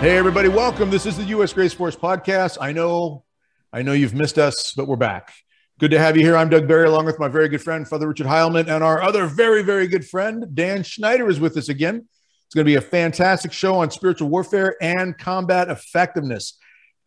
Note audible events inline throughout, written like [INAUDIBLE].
Hey everybody, welcome. This is the U.S. Grace Force podcast. I know, I know you've missed us, but we're back. Good to have you here. I'm Doug Barry, along with my very good friend Father Richard Heilman, and our other very, very good friend Dan Schneider is with us again. It's going to be a fantastic show on spiritual warfare and combat effectiveness.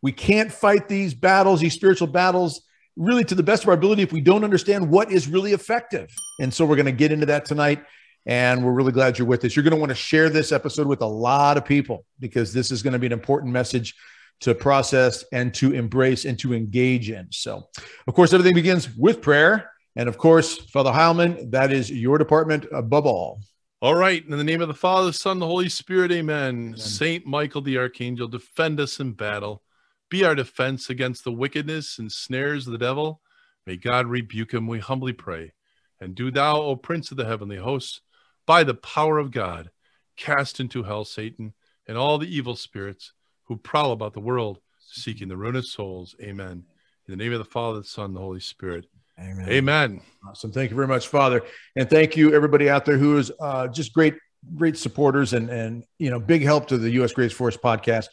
We can't fight these battles, these spiritual battles, really to the best of our ability if we don't understand what is really effective. And so we're going to get into that tonight. And we're really glad you're with us. You're going to want to share this episode with a lot of people because this is going to be an important message to process and to embrace and to engage in. So, of course, everything begins with prayer. And of course, Father Heilman, that is your department above all. All right. In the name of the Father, the Son, the Holy Spirit, amen. amen. Saint Michael the Archangel, defend us in battle. Be our defense against the wickedness and snares of the devil. May God rebuke him, we humbly pray. And do thou, O Prince of the heavenly hosts, by the power of God, cast into hell Satan and all the evil spirits who prowl about the world seeking the ruin of souls. Amen. In the name of the Father, the Son, and the Holy Spirit. Amen. Amen. Awesome. Thank you very much, Father. And thank you, everybody out there who is uh, just great, great supporters and, and, you know, big help to the U.S. Grace Force podcast.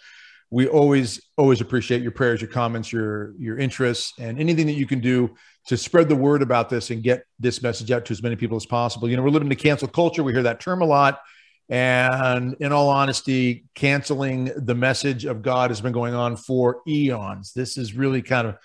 We always, always appreciate your prayers, your comments, your, your interests, and anything that you can do to spread the word about this and get this message out to as many people as possible. You know, we're living in a cancel culture. We hear that term a lot. And in all honesty, canceling the message of God has been going on for eons. This is really kind of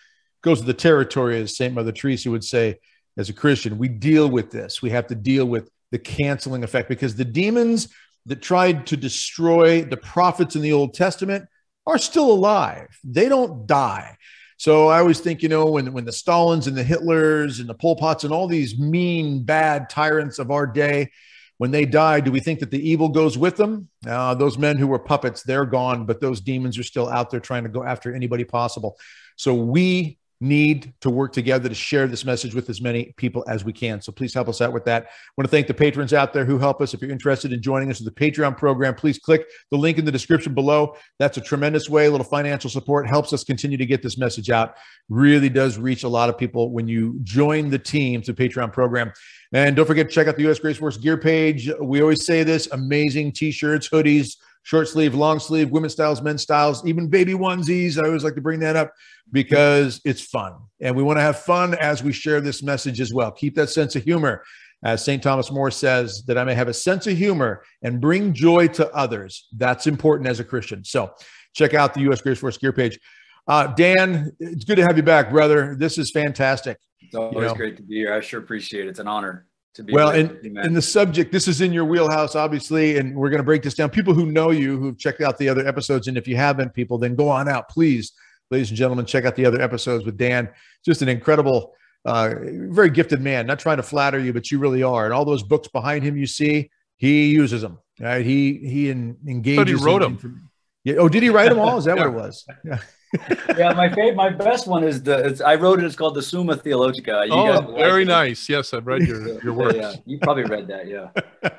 goes to the territory, as St. Mother Teresa would say, as a Christian. We deal with this. We have to deal with the canceling effect because the demons that tried to destroy the prophets in the Old Testament are still alive. They don't die. So I always think, you know, when when the Stalins and the Hitlers and the Pol Pots and all these mean, bad tyrants of our day, when they die, do we think that the evil goes with them? Uh, those men who were puppets, they're gone, but those demons are still out there trying to go after anybody possible. So we need to work together to share this message with as many people as we can. So please help us out with that. I want to thank the patrons out there who help us. If you're interested in joining us with the Patreon program, please click the link in the description below. That's a tremendous way. A little financial support helps us continue to get this message out. Really does reach a lot of people when you join the team to Patreon program. And don't forget to check out the US Grace Force gear page. We always say this amazing t-shirts, hoodies, short sleeve, long sleeve, women's styles, men's styles, even baby onesies. I always like to bring that up because it's fun. And we want to have fun as we share this message as well. Keep that sense of humor. As St. Thomas More says, that I may have a sense of humor and bring joy to others. That's important as a Christian. So check out the U.S. Grace Force gear page. Uh, Dan, it's good to have you back, brother. This is fantastic. It's always you know? great to be here. I sure appreciate it. It's an honor to be well in, in the subject this is in your wheelhouse obviously and we're going to break this down. People who know you who've checked out the other episodes and if you haven't people then go on out please. Ladies and gentlemen check out the other episodes with dan. Just an incredible uh, very gifted man. Not trying to flatter you but you really are. And all those books behind him you see he uses them right? He he in, engages but he wrote in, them yeah. oh did he write them all? Is that yeah. what it was? Yeah [LAUGHS] yeah, my favorite, my best one is the. I wrote it. It's called the Summa Theologica. You oh, very nice. Yes, I've read your [LAUGHS] your works. Yeah, you probably read that. Yeah. [LAUGHS]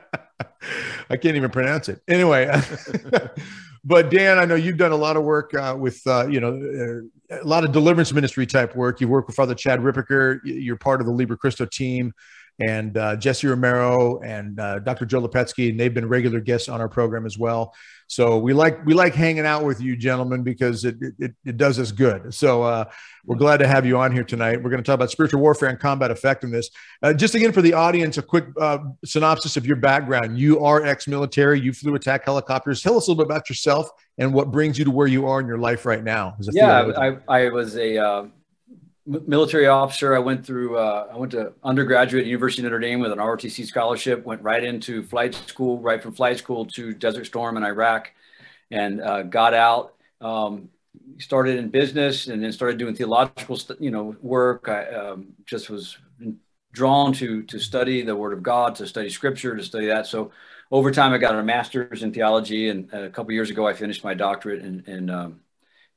I can't even pronounce it. Anyway, but Dan, I know you've done a lot of work uh, with uh, you know uh, a lot of deliverance ministry type work. You work with Father Chad Ripperger. You're part of the Liber Christo team and uh, Jesse Romero and uh, Dr. Joe Lepetsky, and they've been regular guests on our program as well. So we like we like hanging out with you, gentlemen, because it it, it does us good. So uh, we're glad to have you on here tonight. We're going to talk about spiritual warfare and combat effectiveness. Uh, just again for the audience, a quick uh, synopsis of your background. You are ex-military. You flew attack helicopters. Tell us a little bit about yourself and what brings you to where you are in your life right now. yeah, I, I was a uh, military officer. I went through, uh, I went to undergraduate University of Notre Dame with an ROTC scholarship, went right into flight school, right from flight school to Desert Storm in Iraq and uh, got out, um, started in business and then started doing theological, you know, work. I um, just was drawn to, to study the word of God, to study scripture, to study that. So over time, I got a master's in theology. And a couple years ago, I finished my doctorate in, in, um,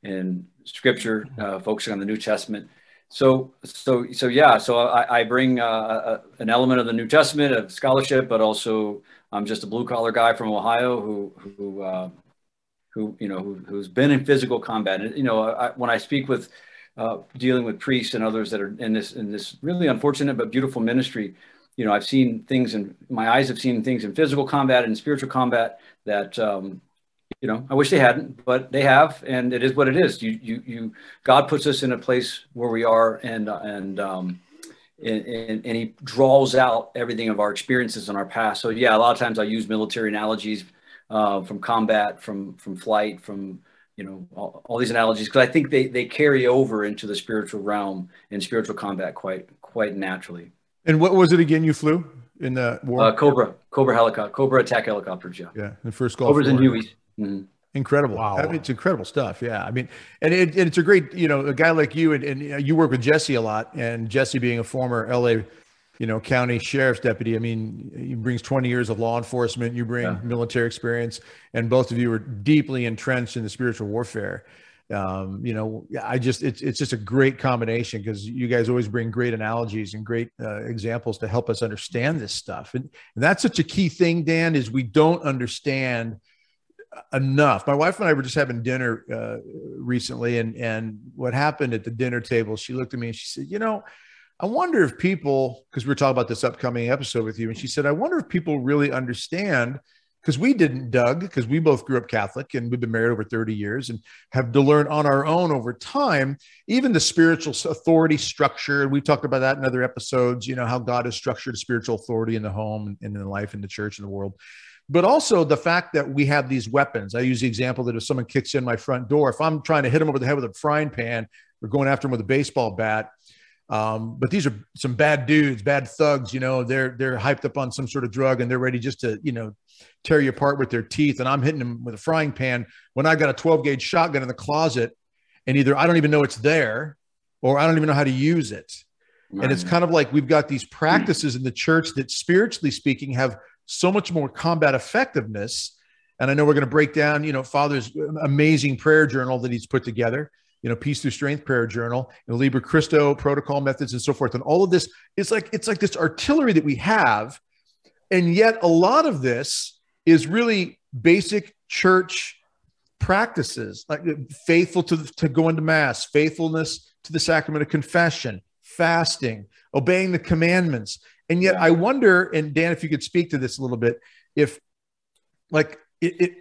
in scripture, uh, focusing on the New Testament so so so yeah so i, I bring uh, an element of the new testament of scholarship but also i'm just a blue collar guy from ohio who who uh, who you know who, has been in physical combat. And you know I, when i speak with uh, dealing with priests and others that are in this in this really unfortunate but beautiful ministry you know i've seen things and my eyes have seen things in physical combat and spiritual combat that um, you know, I wish they hadn't, but they have, and it is what it is. You, you, you. God puts us in a place where we are, and and um, and, and, and He draws out everything of our experiences in our past. So yeah, a lot of times I use military analogies uh, from combat, from from flight, from you know all, all these analogies because I think they they carry over into the spiritual realm and spiritual combat quite quite naturally. And what was it again? You flew in the war? Uh, Cobra, Cobra helicopter, Cobra attack helicopters. Yeah. Yeah, the first Gulf Cobras War. and Hueys. Mm-hmm. Incredible. Wow. I mean, it's incredible stuff. Yeah. I mean, and, it, and it's a great, you know, a guy like you and, and you work with Jesse a lot and Jesse being a former LA, you know, county sheriff's deputy. I mean, he brings 20 years of law enforcement, you bring yeah. military experience and both of you are deeply entrenched in the spiritual warfare. Um, you know, I just, it's, it's just a great combination because you guys always bring great analogies and great uh, examples to help us understand this stuff. And, and that's such a key thing, Dan, is we don't understand enough. My wife and I were just having dinner uh, recently, and and what happened at the dinner table? She looked at me and she said, "You know, I wonder if people, because we are talking about this upcoming episode with you, and she said, I wonder if people really understand." Because we didn't, Doug, because we both grew up Catholic and we've been married over 30 years and have to learn on our own over time, even the spiritual authority structure. And we've talked about that in other episodes, you know, how God has structured spiritual authority in the home and in life, in the church, in the world but also the fact that we have these weapons. I use the example that if someone kicks in my front door, if I'm trying to hit them over the head with a frying pan, we're going after them with a baseball bat. Um, but these are some bad dudes, bad thugs. You know, they're they're hyped up on some sort of drug and they're ready just to you know tear you apart with their teeth. And I'm hitting them with a frying pan when I got a 12 gauge shotgun in the closet, and either I don't even know it's there, or I don't even know how to use it. Right. And it's kind of like we've got these practices in the church that, spiritually speaking, have so much more combat effectiveness. And I know we're going to break down, you know, Father's amazing prayer journal that he's put together, you know, Peace Through Strength prayer journal, and Liber Christo protocol methods and so forth. And all of this is like, it's like this artillery that we have. And yet a lot of this is really basic church practices, like faithful to, to going to mass, faithfulness to the sacrament of confession, fasting, obeying the commandments. And yet I wonder, and Dan, if you could speak to this a little bit, if like it, it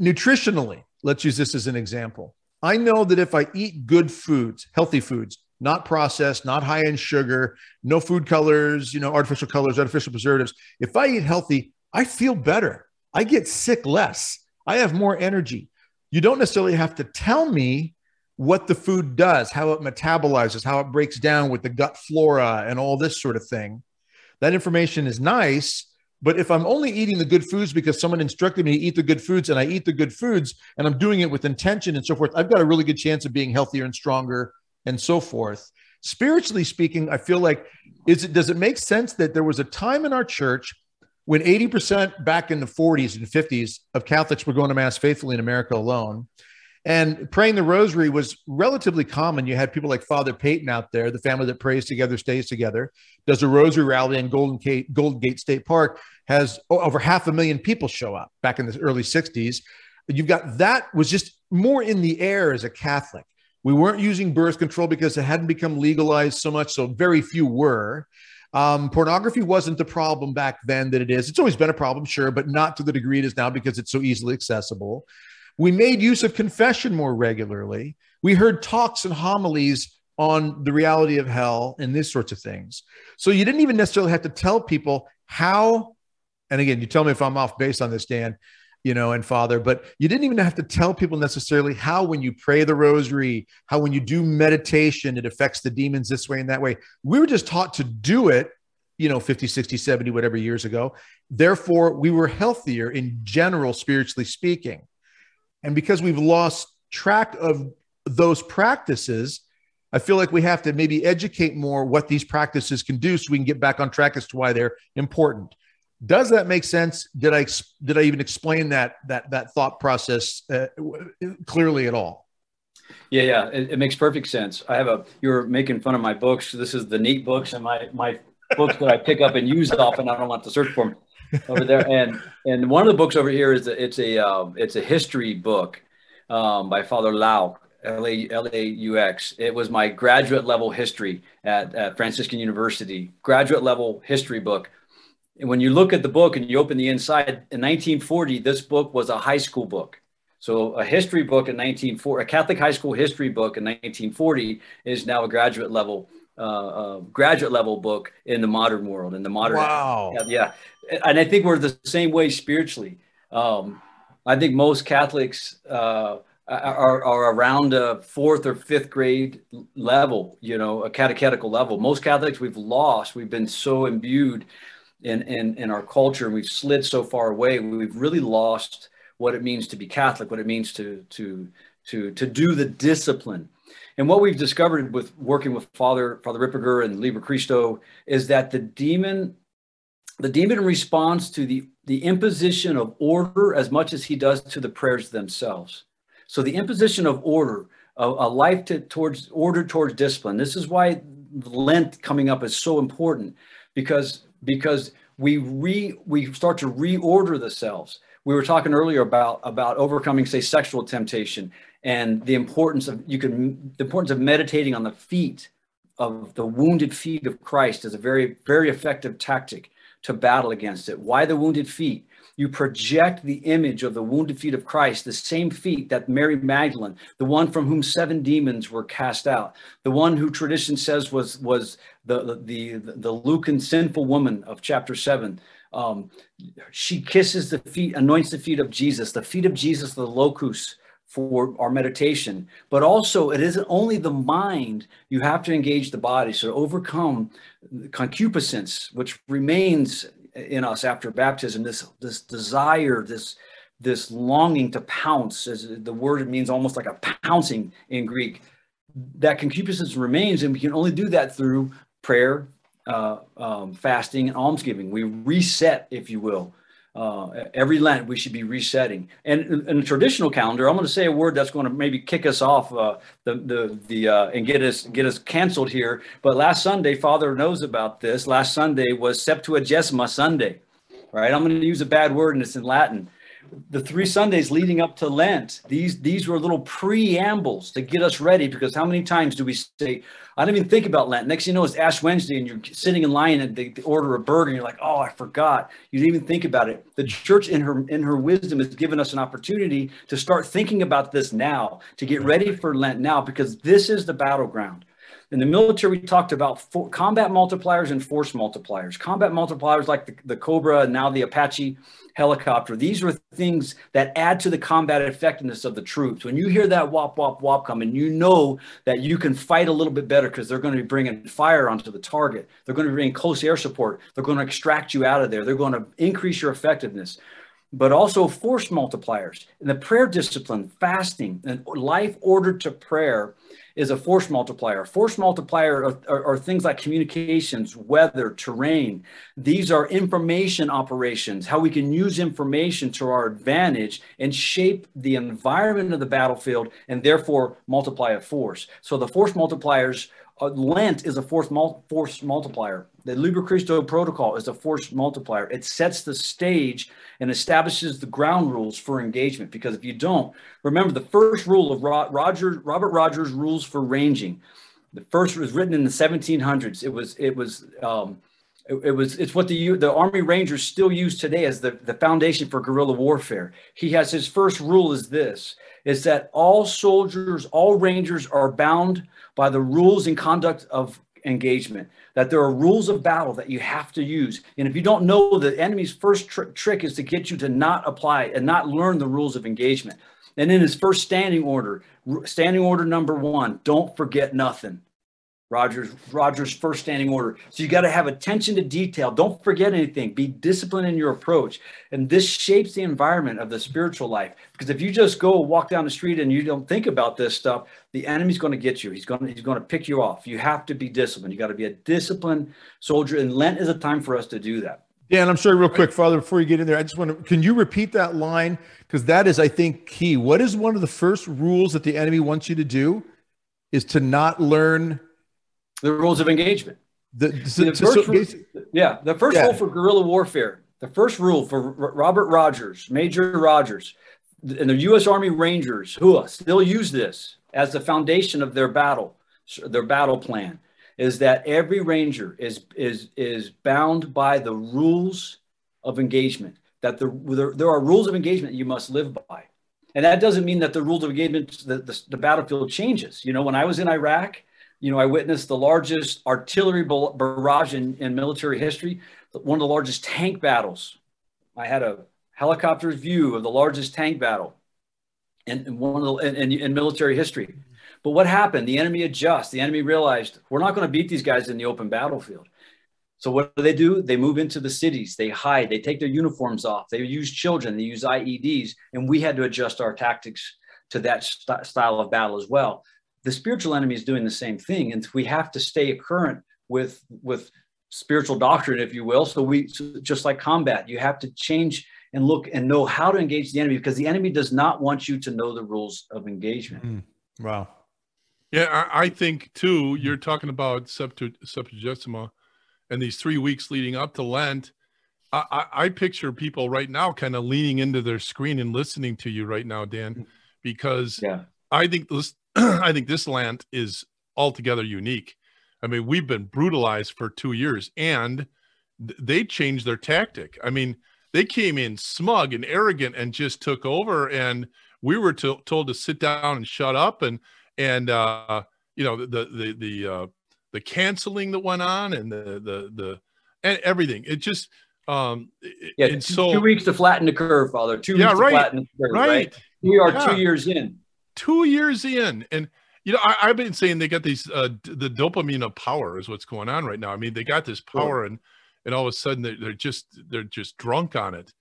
nutritionally, let's use this as an example. I know that if I eat good foods, healthy foods, not processed, not high in sugar, no food colors, you know, artificial colors, artificial preservatives. If I eat healthy, I feel better. I get sick less. I have more energy. You don't necessarily have to tell me what the food does, how it metabolizes, how it breaks down with the gut flora and all this sort of thing. That information is nice, but if I'm only eating the good foods because someone instructed me to eat the good foods and I eat the good foods and I'm doing it with intention and so forth, I've got a really good chance of being healthier and stronger and so forth. Spiritually speaking, I feel like is it does it make sense that there was a time in our church when 80% back in the 40s and 50s of Catholics were going to mass faithfully in America alone and praying the rosary was relatively common. You had people like Father Peyton out there, the family that prays together, stays together, does a rosary rally in Golden Gate, Golden Gate State Park, has over half a million people show up back in the early 60s. You've got that was just more in the air as a Catholic. We weren't using birth control because it hadn't become legalized so much, so very few were. Um, pornography wasn't the problem back then that it is. It's always been a problem, sure, but not to the degree it is now because it's so easily accessible. We made use of confession more regularly. We heard talks and homilies on the reality of hell and these sorts of things. So you didn't even necessarily have to tell people how, and again, you tell me if I'm off base on this, Dan, you know, and Father, but you didn't even have to tell people necessarily how, when you pray the rosary, how, when you do meditation, it affects the demons this way and that way. We were just taught to do it, you know, 50, 60, 70, whatever years ago. Therefore, we were healthier in general, spiritually speaking. And because we've lost track of those practices, I feel like we have to maybe educate more what these practices can do so we can get back on track as to why they're important. Does that make sense? Did I did I even explain that that that thought process uh, clearly at all? Yeah, yeah, it, it, makes perfect sense. I have a you're making fun of my books. This is the neat books and my my books that I pick up and use often. I don't want to search for them over there. And and one of the books over here is a, it's a um, it's a history book um, by Father Laux. L-A-U-X. It was my graduate level history at, at Franciscan University, graduate level history book. And when you look at the book and you open the inside, in 1940, this book was a high school book. So a history book in 1940, a Catholic high school history book in 1940 is now a graduate level uh, uh, graduate level book in the modern world in the modern wow yeah, yeah. and I think we're the same way spiritually. Um, I think most Catholics uh, are, are around a fourth or fifth grade level, you know, a catechetical level. Most Catholics we've lost. We've been so imbued in, in, in our culture and we've slid so far away. We've really lost what it means to be Catholic, what it means to, to, to, to do the discipline. And what we've discovered with working with Father, Father Ripperger and Liber Christo is that the demon, the demon responds to the, the imposition of order as much as he does to the prayers themselves. So the imposition of order, a, a life to, towards order towards discipline. This is why Lent coming up is so important because because we re we start to reorder the selves. We were talking earlier about about overcoming, say, sexual temptation and the importance of you can the importance of meditating on the feet of the wounded feet of Christ is a very very effective tactic to battle against it. Why the wounded feet? you project the image of the wounded feet of Christ, the same feet that Mary Magdalene, the one from whom seven demons were cast out, the one who tradition says was was the the the, the Lucan sinful woman of chapter seven. Um, she kisses the feet, anoints the feet of Jesus, the feet of Jesus, the locus for our meditation. But also, it isn't only the mind, you have to engage the body. So, overcome concupiscence, which remains in us after baptism this this desire this this longing to pounce as the word it means almost like a pouncing in greek that concupiscence remains and we can only do that through prayer uh, um, fasting and almsgiving we reset if you will uh, every Lent, we should be resetting. And in a traditional calendar, I'm going to say a word that's going to maybe kick us off uh, the the the uh, and get us get us canceled here. But last Sunday, Father knows about this. Last Sunday was Septuagesima Sunday, right? I'm going to use a bad word and it's in Latin the three Sundays leading up to Lent, these these were little preambles to get us ready. Because how many times do we say, "I didn't even think about Lent"? Next, you know, it's Ash Wednesday, and you're sitting in line and they, they order a burger, and you're like, "Oh, I forgot." You didn't even think about it. The church, in her in her wisdom, has given us an opportunity to start thinking about this now, to get ready for Lent now, because this is the battleground. In the military, we talked about for, combat multipliers and force multipliers. Combat multipliers like the, the Cobra and now the Apache helicopter. These are things that add to the combat effectiveness of the troops. When you hear that wop, wop, wop coming, you know that you can fight a little bit better because they're going to be bringing fire onto the target. They're going to be bringing close air support. They're going to extract you out of there. They're going to increase your effectiveness. But also force multipliers. In the prayer discipline, fasting, and life ordered to prayer is a force multiplier. Force multiplier are, are, are, things like communications, weather, terrain. These are information operations, how we can use information to our advantage and shape the environment of the battlefield and therefore multiply a force. So the force multipliers Lent is a force, mul- force multiplier. The Liber Christo protocol is a force multiplier. It sets the stage and establishes the ground rules for engagement. Because if you don't, remember the first rule of Ro- Roger, Robert Rogers' rules for ranging. The first was written in the 1700s. It was it was um, it, it, was it's what the the Army Rangers still use today as the, the foundation for guerrilla warfare. He has his first rule is this: is that all soldiers, all Rangers are bound by the rules and conduct of engagement, that there are rules of battle that you have to use. And if you don't know, the enemy's first tr- trick is to get you to not apply and not learn the rules of engagement. And in his first standing order, standing order number one, don't forget nothing. Rogers Rogers first standing order. So you got to have attention to detail. Don't forget anything. Be disciplined in your approach. And this shapes the environment of the spiritual life. Because if you just go walk down the street and you don't think about this stuff, the enemy's going to get you. He's going to he's going to pick you off. You have to be disciplined. You got to be a disciplined soldier. And Lent is a time for us to do that. Dan, I'm sorry, real quick, Father, before you get in there, I just want to, can you repeat that line? Because that is, I think, key. What is one of the first rules that the enemy wants you to do? Is to not learn the rules of engagement. The, the, the first, so, yeah, the first yeah. rule for guerrilla warfare, the first rule for Robert Rogers, Major Rogers, and the U.S. Army Rangers, who still use this as the foundation of their battle, their battle plan, is that every ranger is is is bound by the rules of engagement. That the, there, there are rules of engagement you must live by. And that doesn't mean that the rules of engagement, the, the, the battlefield changes. You know, when I was in Iraq, you know, I witnessed the largest artillery barrage in, in military history, one of the largest tank battles. I had a helicopter's view of the largest tank battle in, in one of the, in, in, military history. But what happened? The enemy adjusts. The enemy realized we're not going to beat these guys in the open battlefield. So what do they do? They move into the cities. They hide. They take their uniforms off. They use children. They use IEDs, and we had to adjust our tactics to that st- style of battle as well. The spiritual enemy is doing the same thing, and we have to stay current with with spiritual doctrine, if you will. So we so just like combat, you have to change and look and know how to engage the enemy because the enemy does not want you to know the rules of engagement. Mm, wow. Yeah, I, I, think too. You're talking about Septuagesima and these three weeks leading up to Lent. I, I, I picture people right now kind of leaning into their screen and listening to you right now, Dan, because yeah. I think this [CLEARS THROAT] I think this land is altogether unique. I mean, we've been brutalized for two years, and they changed their tactic. I mean, they came in smug and arrogant and just took over, and we were to, told to sit down and shut up and and uh, you know the the the uh, the canceling that went on and the the the and everything. It just um yeah. And so, two weeks to flatten the curve, Father. Two yeah, weeks right, to flatten the curve. Right. right? We are yeah. two years in. Two years in, and you know I, have been saying they got these uh the dopamine of power is what's going on right now. I mean they got this power and and all of a sudden they're, they're just they're just drunk on it.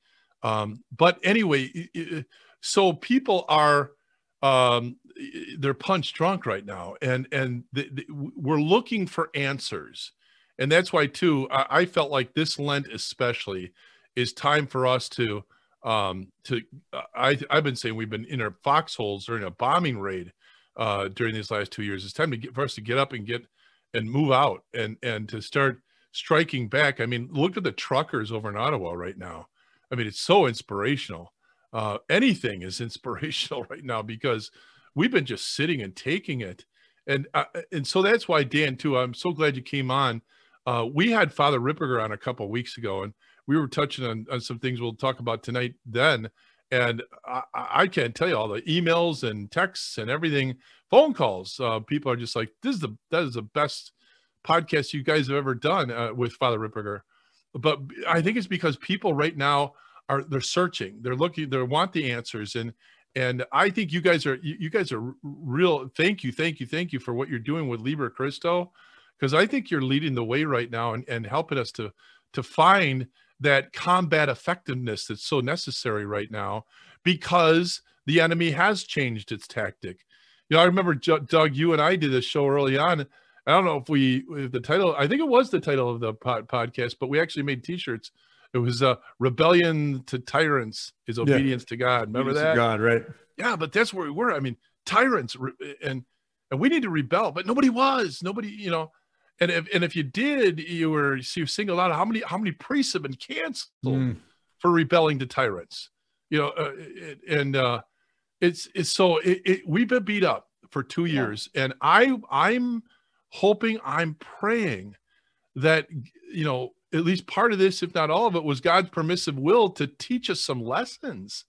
Um, but anyway, so people are um they're punch drunk right now and and the, the, we're looking for answers and that's why too I, I, felt like this lent especially is time for us to um to i i've been saying we've been in our foxholes during a bombing raid uh during these last two years it's time to get for us to get up and get and move out and and to start striking back i mean look at the truckers over in ottawa right now i mean it's so inspirational uh, anything is [LAUGHS] inspirational right now because we've been just sitting and taking it. And uh, and so that's why Dan too. I'm so glad you came on. Uh, we had Father Ripperger on a couple weeks ago, and we were touching on, on some things we'll talk about tonight. Then, and I, I can't tell you all the emails and texts and everything, phone calls. Uh, people are just like, "This is the that is the best podcast you guys have ever done uh, with Father Ripperger." But I think it's because people right now are they're searching they're looking they want the answers and and i think you guys are you, you guys are real thank you thank you thank you for what you're doing with liber christo because i think you're leading the way right now and, and helping us to to find that combat effectiveness that's so necessary right now because the enemy has changed its tactic you know i remember doug you and i did a show early on i don't know if we if the title i think it was the title of the pod, podcast but we actually made t-shirts it was a uh, rebellion to tyrants is obedience yeah. to God. Remember obedience that? God, right? Yeah, but that's where we were. I mean, tyrants and and we need to rebel, but nobody was. Nobody, you know. And if and if you did, you were you singled out how many how many priests have been canceled mm. for rebelling to tyrants. You know, uh, and uh, it's it's so it, it, we've been beat up for two years, and I I'm hoping I'm praying that you know at least part of this, if not all of it, was God's permissive will to teach us some lessons.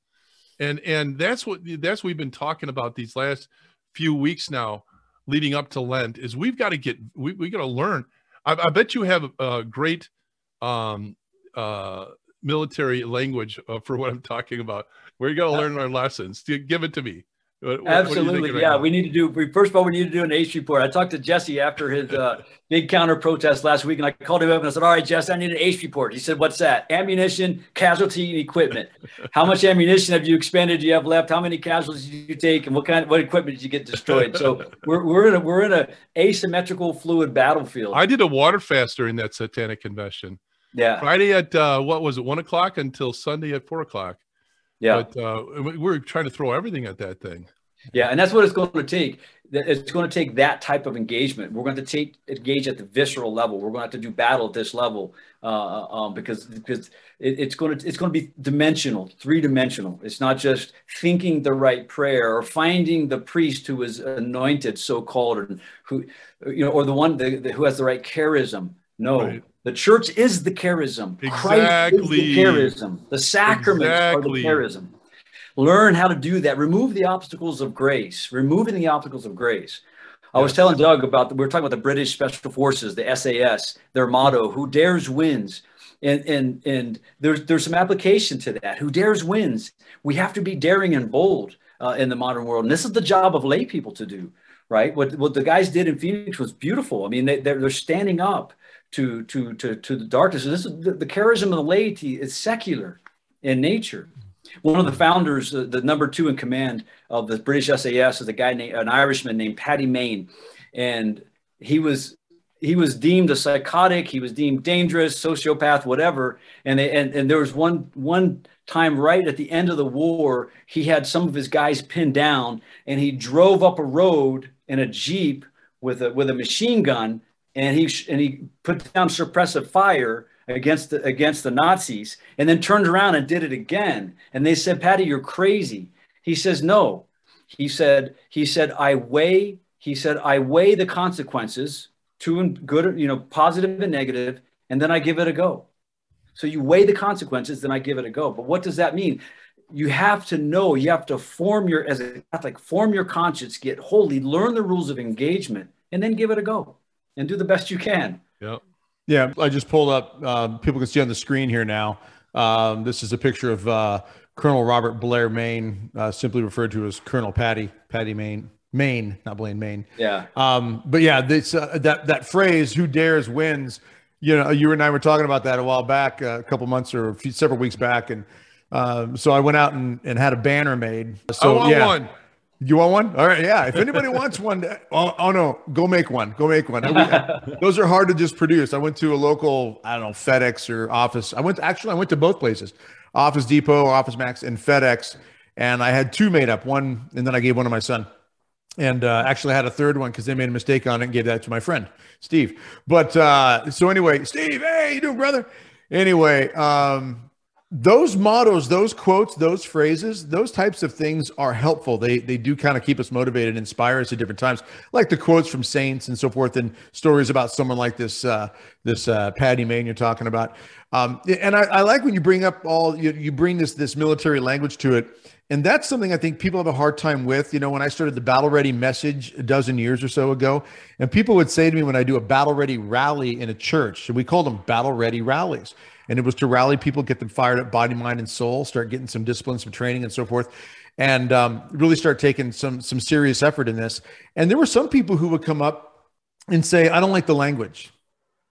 And and that's what that's what we've been talking about these last few weeks now, leading up to Lent, is we've got to get we we got to learn. I, I, bet you have a great um, uh, military language uh, for what I'm talking about. We're going to learn our lessons. Give it to me. What, Absolutely, right yeah. Now? We need to do. We, first of all, we need to do an ACE report. I talked to Jesse after his uh, big counter protest last week, and I called him up and I said, "All right, Jesse, I need an ACE report." He said, "What's that? Ammunition, casualty, and equipment. [LAUGHS] How much ammunition have you expended? Do you have left? How many casualties did you take? And what kind? What equipment did you get destroyed?" So we're we're in a we're in a asymmetrical fluid battlefield. I did a water fast during that satanic convention. Yeah, Friday at uh, what was it, one o'clock until Sunday at four o'clock. Yeah. But uh, we're trying to throw everything at that thing. Yeah, and that's what it's going to take. It's going to take that type of engagement. We're going to take engage at the visceral level. We're going to have to do battle at this level uh, uh, um, because because it, it's going to it's going to be dimensional, three dimensional. It's not just thinking the right prayer or finding the priest who is anointed, so called, and who you know, or the one the, the, who has the right charism. No, right. The church is the charism. Exactly. Christ is the charism. The sacraments exactly. are the charism. Learn how to do that. Remove the obstacles of grace. Removing the obstacles of grace. I was telling Doug about we were talking about the British Special Forces, the SAS, their motto: "Who dares wins." And and and there's there's some application to that. Who dares wins. We have to be daring and bold uh, in the modern world, and this is the job of lay people to do. Right? What what the guys did in Phoenix was beautiful. I mean, they, they're, they're standing up to to to to the darkness. this is the, the charism of the laity is secular in nature. One of the founders, the number two in command of the British SAS, is a guy named an Irishman named Paddy Mayne, and he was he was deemed a psychotic. He was deemed dangerous, sociopath, whatever. And they, and and there was one one time right at the end of the war, he had some of his guys pinned down, and he drove up a road in a jeep with a with a machine gun, and he and he put down suppressive fire against the, against the Nazis and then turned around and did it again. And they said, Paddy, you're crazy. He says, no. He said, he said, I weigh, he said, I weigh the consequences to and good, you know, positive and negative, and then I give it a go. So you weigh the consequences, then I give it a go. But what does that mean? You have to know, you have to form your, as a Catholic, form your conscience, get holy, learn the rules of engagement, and then give it a go and do the best you can. Yep. Yeah, I just pulled up. Um, people can see on the screen here now. Um, this is a picture of uh, Colonel Robert Blair Mayne, uh, simply referred to as Colonel Paddy, Paddy Mayne, Maine, not Blaine Maine. Yeah. Um, but yeah, this uh, that that phrase "Who dares wins." You know, you and I were talking about that a while back, uh, a couple months or a few, several weeks back, and um, so I went out and, and had a banner made. So I want yeah. one. You want one? All right. Yeah. If anybody [LAUGHS] wants one, oh, oh, no, go make one. Go make one. [LAUGHS] those are hard to just produce. I went to a local, I don't know, FedEx or Office. I went to, actually, I went to both places, Office Depot, Office Max, and FedEx, and I had two made up. One, and then I gave one to my son, and uh, actually I had a third one because they made a mistake on it and gave that to my friend Steve. But uh, so anyway, Steve, hey, you doing, brother? Anyway, um, those mottos, those quotes, those phrases, those types of things are helpful. They they do kind of keep us motivated, and inspire us at different times, like the quotes from saints and so forth, and stories about someone like this uh, this uh, Paddy Mayne you're talking about. Um, and I, I, like when you bring up all you, you bring this this military language to it, and that's something I think people have a hard time with. You know, when I started the Battle Ready message a dozen years or so ago, and people would say to me when I do a Battle Ready rally in a church, and we call them Battle Ready rallies and it was to rally people, get them fired up, body, mind, and soul, start getting some discipline, some training, and so forth, and um, really start taking some some serious effort in this. And there were some people who would come up and say, "I don't like the language."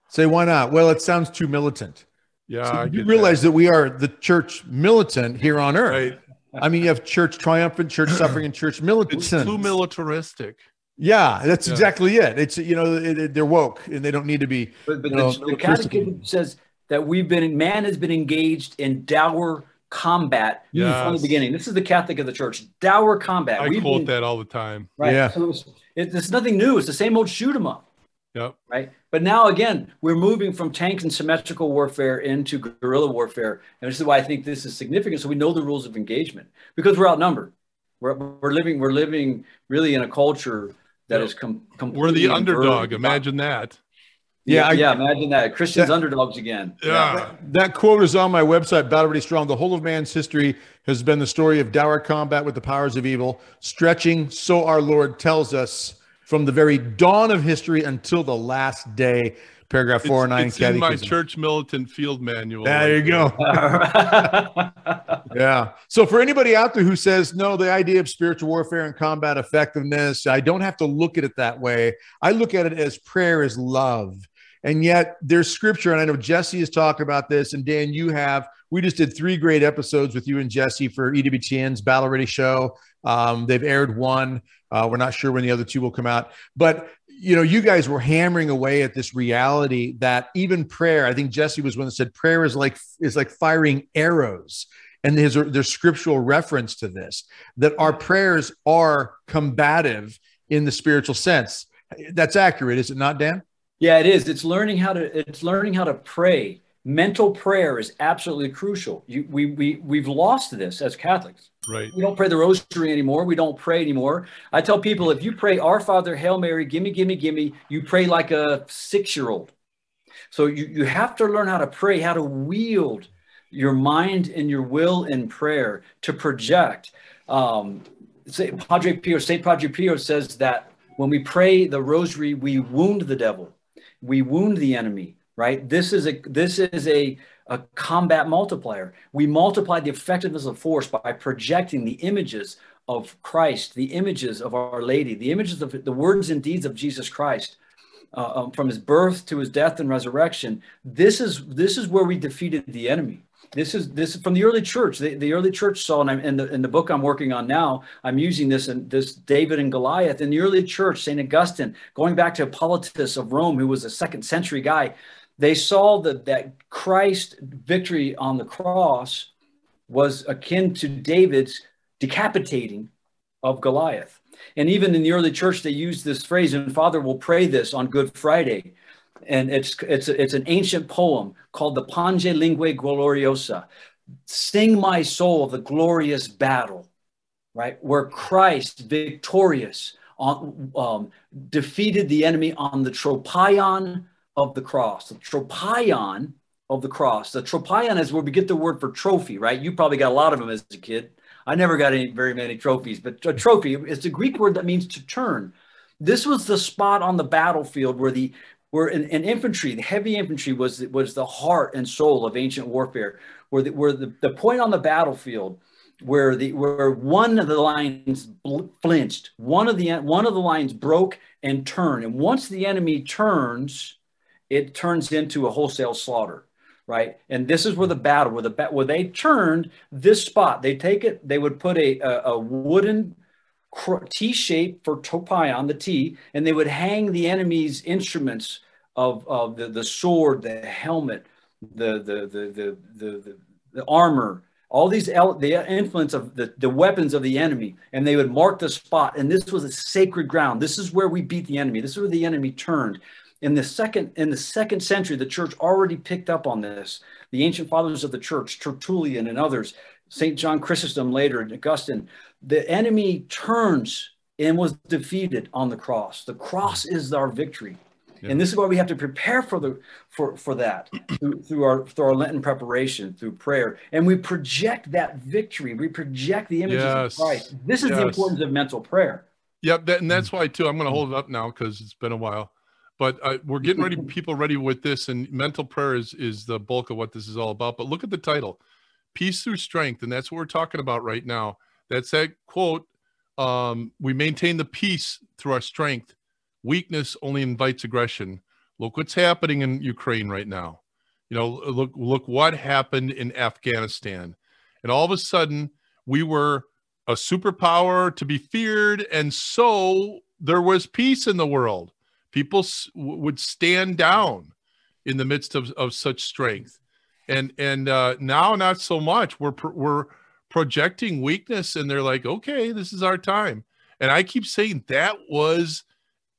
Say, "Why not?" Well, it sounds too militant. Yeah, so you realize that. that. we are the church militant here on earth. Right. I mean, you have church triumphant, church suffering, and church militant. It's too militaristic. Yeah, that's yeah. exactly it. It's you know it, it, they're woke and they don't need to be. But, but the, know, the catechism says that we've been man has been engaged in dour combat yes. from the beginning. This is the Catholic of the Church. Dour combat. I we've quote been, that all the time. Right. Yeah. So it's, it's nothing new. It's the same old shoot 'em up. Yep. Right. But now again, we're moving from tank and symmetrical warfare into guerrilla warfare, and this is why I think this is significant. So we know the rules of engagement because we're outnumbered. We're, we're living we're living really in a culture that yep. is com- We're the underdog. Imagine that. Yeah, I, yeah. Imagine that Christians that, underdogs again. Yeah, that, that, quote is on my website, Battle Ready Strong. The whole of man's history has been the story of dour combat with the powers of evil, stretching. So our Lord tells us from the very dawn of history until the last day. Paragraph four and nine. It's in my church militant field manual. There you go. [LAUGHS] yeah. So for anybody out there who says no, the idea of spiritual warfare and combat effectiveness, I don't have to look at it that way. I look at it as prayer is love. And yet there's scripture, and I know Jesse has talked about this, and Dan, you have. We just did three great episodes with you and Jesse for EWTN's Battle Ready show. Um, they've aired one. Uh, we're not sure when the other two will come out, but you know, you guys were hammering away at this reality that even prayer. I think Jesse was one that said prayer is like is like firing arrows, and there's there's scriptural reference to this that our prayers are combative in the spiritual sense. That's accurate, is it not, Dan? Yeah, it is. It's learning how to it's learning how to pray. Mental prayer is absolutely crucial. You, we we we've lost this as Catholics. Right. We don't pray the rosary anymore. We don't pray anymore. I tell people if you pray Our Father, Hail Mary, gimme, gimme, gimme, you pray like a six year old. So you, you have to learn how to pray, how to wield your mind and your will in prayer to project. Um, say, Padre Pio, Saint Padre Pio says that when we pray the rosary, we wound the devil, we wound the enemy. Right. This is a this is a a combat multiplier. We multiply the effectiveness of force by projecting the images of Christ, the images of Our Lady, the images of the words and deeds of Jesus Christ. Uh, um, from his birth to his death and resurrection, this is this is where we defeated the enemy. This is this is from the early church. The, the early church saw, and I'm in the in the book I'm working on now. I'm using this in this David and Goliath in the early church. Saint Augustine, going back to Hippolytus of Rome, who was a second century guy, they saw that that Christ victory on the cross was akin to David's decapitating of Goliath. And even in the early church, they used this phrase, and Father will pray this on Good Friday. And it's it's it's an ancient poem called the Pange Lingua Gloriosi. Sing my soul the glorious battle, right? Where Christ victorious on, um, defeated the enemy on the tropion of the cross, the tropion of the cross. The tropion is where we get the word for trophy, right? You probably got a lot of them as a kid. I never got any very many trophies, but a trophy is a Greek word that means to turn. This was the spot on the battlefield where the where in, in infantry, the heavy infantry was was the heart and soul of ancient warfare, where the, where the, the point on the battlefield where the where one of the lines flinched, one of the one of the lines broke and turned, and once the enemy turns, it turns into a wholesale slaughter right? And this is where the battle where the where they turned this spot they take it they would put a a, a wooden T shape for topion the T and they would hang the enemy's instruments of of the the sword the helmet the the the the the, the, the armor all these the influence of the, the weapons of the enemy and they would mark the spot and this was a sacred ground this is where we beat the enemy this is where the enemy turned in the second in the second century, the church already picked up on this. The ancient fathers of the church, Tertullian and others, St. John Chrysostom later, and Augustine, the enemy turns and was defeated on the cross. The cross is our victory. Yeah. And this is why we have to prepare for the for for that through, through, our through our Lenten preparation, through prayer, and we project that victory. We project the images yes. of Christ. This is yes. the importance of mental prayer. Yep, that, and that's why too. I'm going to hold it up now because it's been a while but uh, we're getting ready [LAUGHS] people ready with this and mental prayer is is the bulk of what this is all about but look at the title peace through strength and that's what we're talking about right now that's that quote um, we maintain the peace through our strength. Weakness only invites aggression. Look what's happening in ukraine right now. You know look look what happened in afghanistan. And all of a sudden we were a superpower to be feared and so there was peace in the world. People s- would stand down in the midst of, of such strength. And and uh, now not so much. We're we're projecting weakness and they're like okay this is our time. And i keep saying that was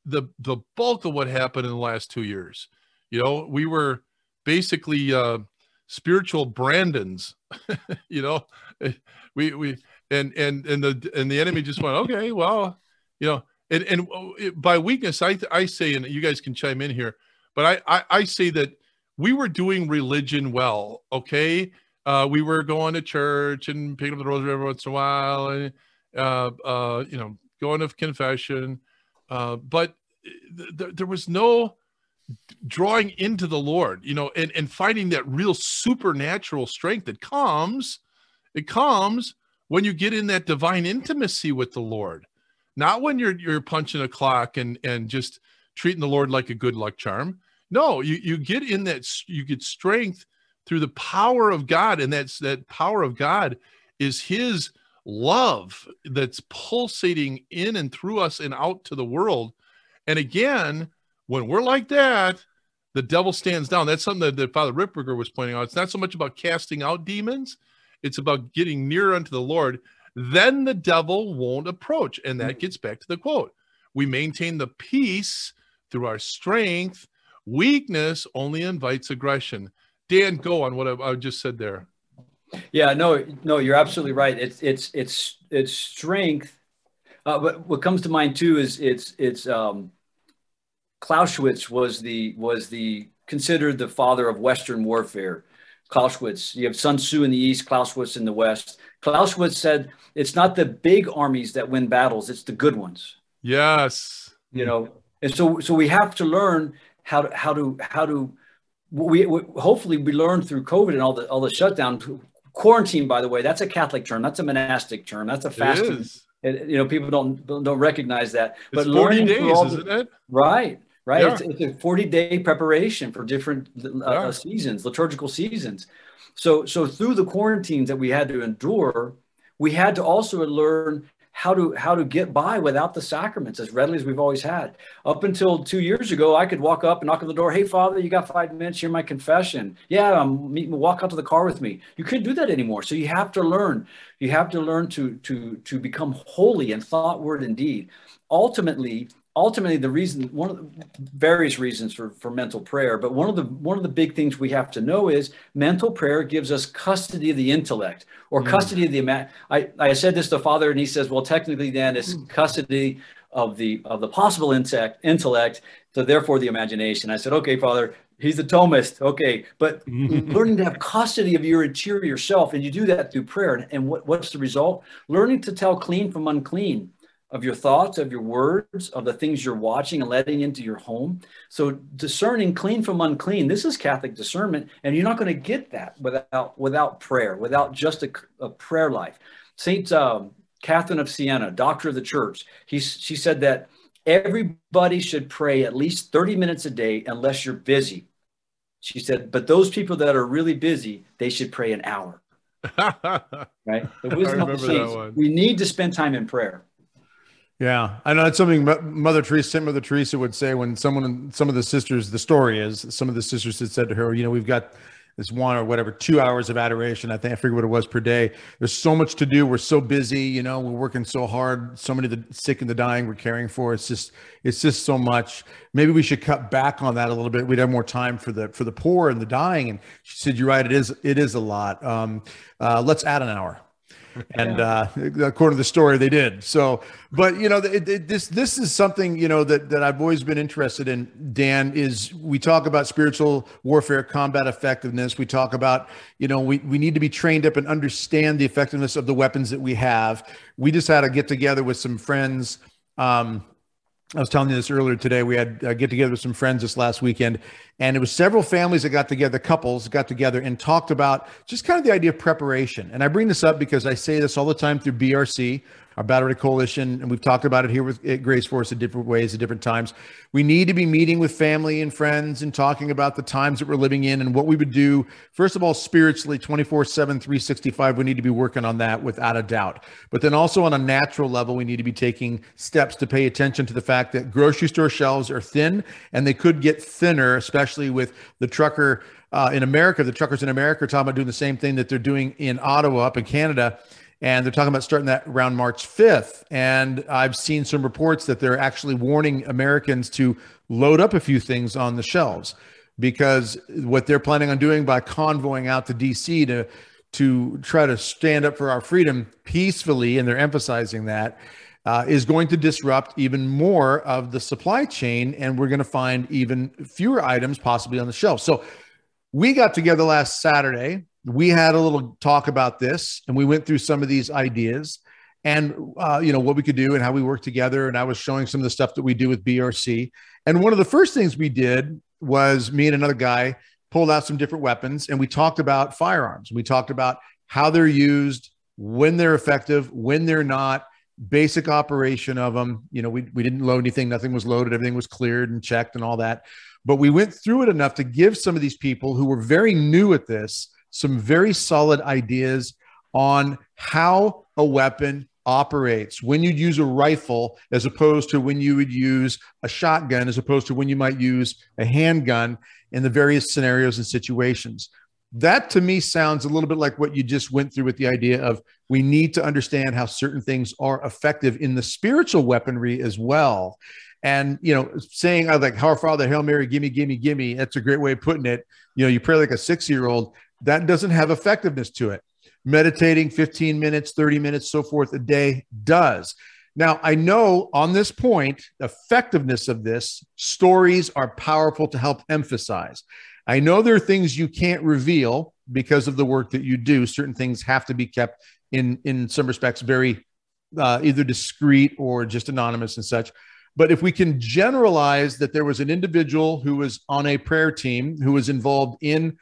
the the bulk of what happened in the last two years. You know we were basically uh spiritual brandons [LAUGHS] you know? We we and and and the and the enemy just went okay well you know and and uh, by weakness, I I say, and you guys can chime in here, but I I, I say that we were doing religion well. Okay, uh, we were going to church and picking up the rosary every once in a while, and uh, uh, you know, going to confession, uh, but th- th- there was no drawing into the Lord, you know, and and finding that real supernatural strength that comes, it comes when you get in that divine intimacy with the Lord not when you're you're punching a clock and and just treating the Lord like a good luck charm. No, you you get in that you get strength through the power of God, and that's that power of God is His love that's pulsating in and through us and out to the world. And again, when we're like that, the devil stands down. That's something that, that Father Ripperger was pointing out. It's not so much about casting out demons; it's about getting near unto the Lord then the devil won't approach. And that gets back to the quote we maintain the peace through our strength. Weakness only invites aggression. Dan, go on what I, I just said there. Yeah, no, no, you're absolutely right. It's it's it's it's strength. Uh, but what comes to mind too is it's it's um, Clausewitz was the was the considered the father of Western warfare. Clausewitz. You have Sun Tzu in the east, Clausewitz in the west. Clausewitz said, "It's not the big armies that win battles; it's the good ones." Yes. You know, and so so we have to learn how to how to how to we, we hopefully we learned through COVID and all the all the shutdown quarantine. By the way, that's a Catholic term. That's a monastic term. That's a fasting. It, you know, people don't don't recognize that. It's but 40 days, isn't it? Right right? Yeah. It's, it's, a 40 day preparation for different uh, yeah. seasons, liturgical seasons. So, so through the quarantines that we had to endure, we had to also learn how to how to get by without the sacraments as readily as we've always had. Up until two years ago, I could walk up and knock on the door. Hey, Father, you got five minutes? Hear my confession. Yeah, um, I'm meeting. Walk out to the car with me. You couldn't do that anymore. So you have to learn. You have to learn to to to become holy in thought, word, and deed. Ultimately, ultimately the reason one of the various reasons for, for mental prayer but one of the one of the big things we have to know is mental prayer gives us custody of the intellect or mm. custody of the I, eye said this to father and he says well technically then it's mm. custody of the of the possible intellect intellect so therefore the imagination. I said okay father he's a thomist okay. But [LAUGHS] learning to have custody of your interior self and you do that through prayer and, and what, what's the result? Learning to tell clean from unclean of your thoughts, of your words, of the things you're watching and letting into your home. So discerning clean from unclean, this is Catholic discernment, and you're not going to get that without without prayer, without just a, a prayer life. Saint um, Catherine of Siena, doctor of the church, he, she said that everybody should pray at least 30 minutes a day unless you're busy. She said, but those people that are really busy, they should pray an hour. [LAUGHS] right? The wisdom of the saints. We need to spend time in prayer. Yeah, I know that's something Mother Teresa, Saint Mother Teresa would say when someone, some of the sisters, the story is some of the sisters had said to her, you know, we've got this one or whatever, two hours of adoration. I think I forget what it was per day. There's so much to do. We're so busy, you know, we're working so hard. So many of the sick and the dying we're caring for. It's just, it's just so much. Maybe we should cut back on that a little bit. We'd have more time for the for the poor and the dying. And she said, "You're right. It is. It is a lot. Um, uh, let's add an hour." And uh, according to the story, they did. So, but you know, it, it, this this is something you know that that I've always been interested in. Dan is we talk about spiritual warfare, combat effectiveness. We talk about you know we we need to be trained up and understand the effectiveness of the weapons that we have. We just had to get together with some friends. Um, I was telling you this earlier today. We had a get together with some friends this last weekend, and it was several families that got together, couples got together and talked about just kind of the idea of preparation. And I bring this up because I say this all the time through BRC, our Battle Ready Coalition, and we've talked about it here with Grace Force in different ways at different times. We need to be meeting with family and friends and talking about the times that we're living in and what we would do. First of all, spiritually, 24 7, 365, we need to be working on that without a doubt. But then also on a natural level, we need to be taking steps to pay attention to the fact that grocery store shelves are thin and they could get thinner, especially with the trucker. Uh, in America, the truckers in America are talking about doing the same thing that they're doing in Ottawa, up in Canada and they're talking about starting that around March 5th. And I've seen some reports that they're actually warning Americans to load up a few things on the shelves because what they're planning on doing by convoying out to DC to to try to stand up for our freedom peacefully, and they're emphasizing that, uh, is going to disrupt even more of the supply chain, and we're going to find even fewer items possibly on the shelf. So we got together last Saturday we had a little talk about this and we went through some of these ideas and uh, you know what we could do and how we work together. And i was showing some of the stuff that we do with brc and one of the first things we did was me and another guy pulled out some different weapons and we talked about firearms. We talked about how they're used when they're effective when they're not basic operation of them you know we, we didn't load anything. Nothing was loaded. Everything was cleared and checked and all that. But we went through it enough to give some of these people who were very new at this some very solid ideas on how a weapon operates when you'd use a rifle as opposed to when you would use a shotgun as opposed to when you might use a handgun in the various scenarios and situations. That to me sounds a little bit like what you just went through with the idea of we need to understand how certain things are effective in the spiritual weaponry as well. And you know saying i like our father hail mary gimme gimme gimme that's a great way of putting it. You know you pray like a six year old that doesn't have effectiveness to it. Meditating 15 minutes, 30 minutes, so forth a day does. Now, I know on this point, effectiveness of this, stories are powerful to help emphasize. I know there are things you can't reveal because of the work that you do, certain things have to be kept in in some respects very uh, either discreet or just anonymous and such. But if we can generalize that there was an individual who was on a prayer team who was involved in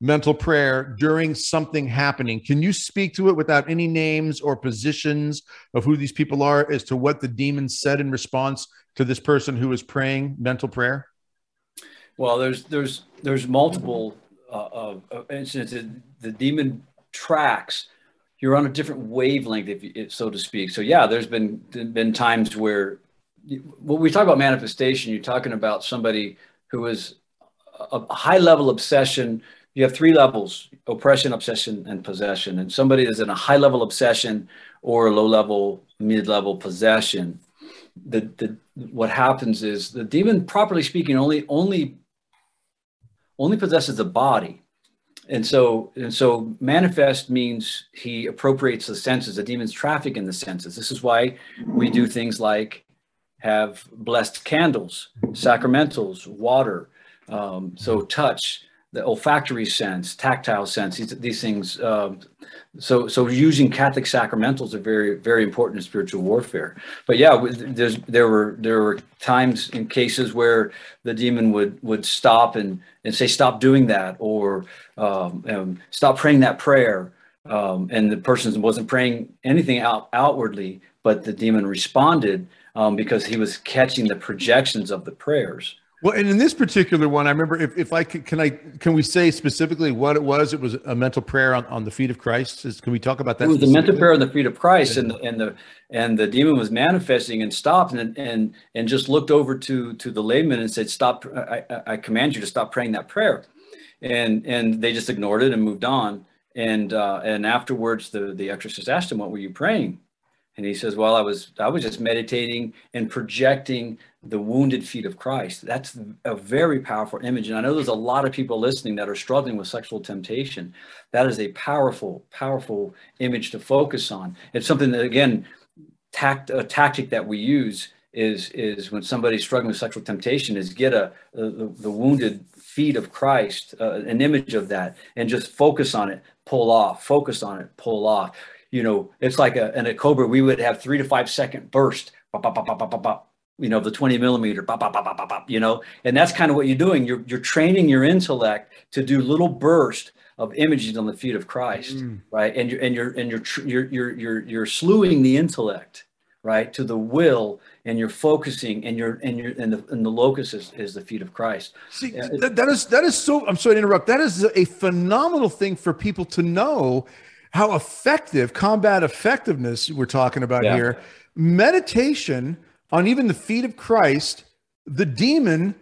mental prayer during something happening, can you speak to it without any names or positions of who these people are as to what the demon said in response to this person who was praying mental prayer? Well, there's there's there's multiple uh, uh, instances. The demon tracks you're on a different wavelength, if you, so to speak. So yeah, there's been been times where when we talk about manifestation, you're talking about somebody who is a high level obsession. You have three levels: oppression, obsession, and possession. And somebody is in a high level obsession or a low level, mid level possession. The, the what happens is the demon, properly speaking, only only only possesses the body and so and so manifest means he appropriates the senses the demons traffic in the senses this is why we do things like have blessed candles sacramentals water um, so touch the olfactory sense tactile sense these, these things um, so so using catholic sacramentals are very very important in spiritual warfare. But yeah there's there were there were times in cases where the demon would would stop and and say stop doing that or um, um, stop praying that prayer um, and the person wasn't praying anything out outwardly but the demon responded um, because he was catching the projections of the prayers well, and in this particular one, I remember if, if I can, can I can we say specifically what it was? It was a mental prayer on, on the feet of Christ. Is, can we talk about that? It was the mental prayer on the feet of Christ, and the, and the and the demon was manifesting and stopped and and and just looked over to to the layman and said, "Stop! I, I command you to stop praying that prayer," and and they just ignored it and moved on. And uh, and afterwards, the the exorcist asked him, "What were you praying?" And he says, "Well, I was I was just meditating and projecting the wounded feet of Christ. That's a very powerful image. And I know there's a lot of people listening that are struggling with sexual temptation. That is a powerful, powerful image to focus on. It's something that, again, tact, a tactic that we use is, is when somebody's struggling with sexual temptation is get a, the, the wounded feet of Christ, uh, an image of that, and just focus on it, pull off, focus on it, pull off. You know, it's like a, in a cobra, we would have three to five second burst, you know, the 20 millimeter, bop, bop, bop, bop, bop, you know, and that's kind of what you're doing. You're, you're training your intellect to do little bursts of images on the feet of Christ, mm. right? And you're, and you're, and you're, you're, you're, you're, you're slewing the intellect, right, to the will, and you're focusing, and you're, and you're, and the, and the locus is, is the feet of Christ. See, that, that is, that is so, I'm sorry to interrupt. That is a phenomenal thing for people to know how effective combat effectiveness we're talking about yeah. here. Meditation on even the feet of Christ, the demon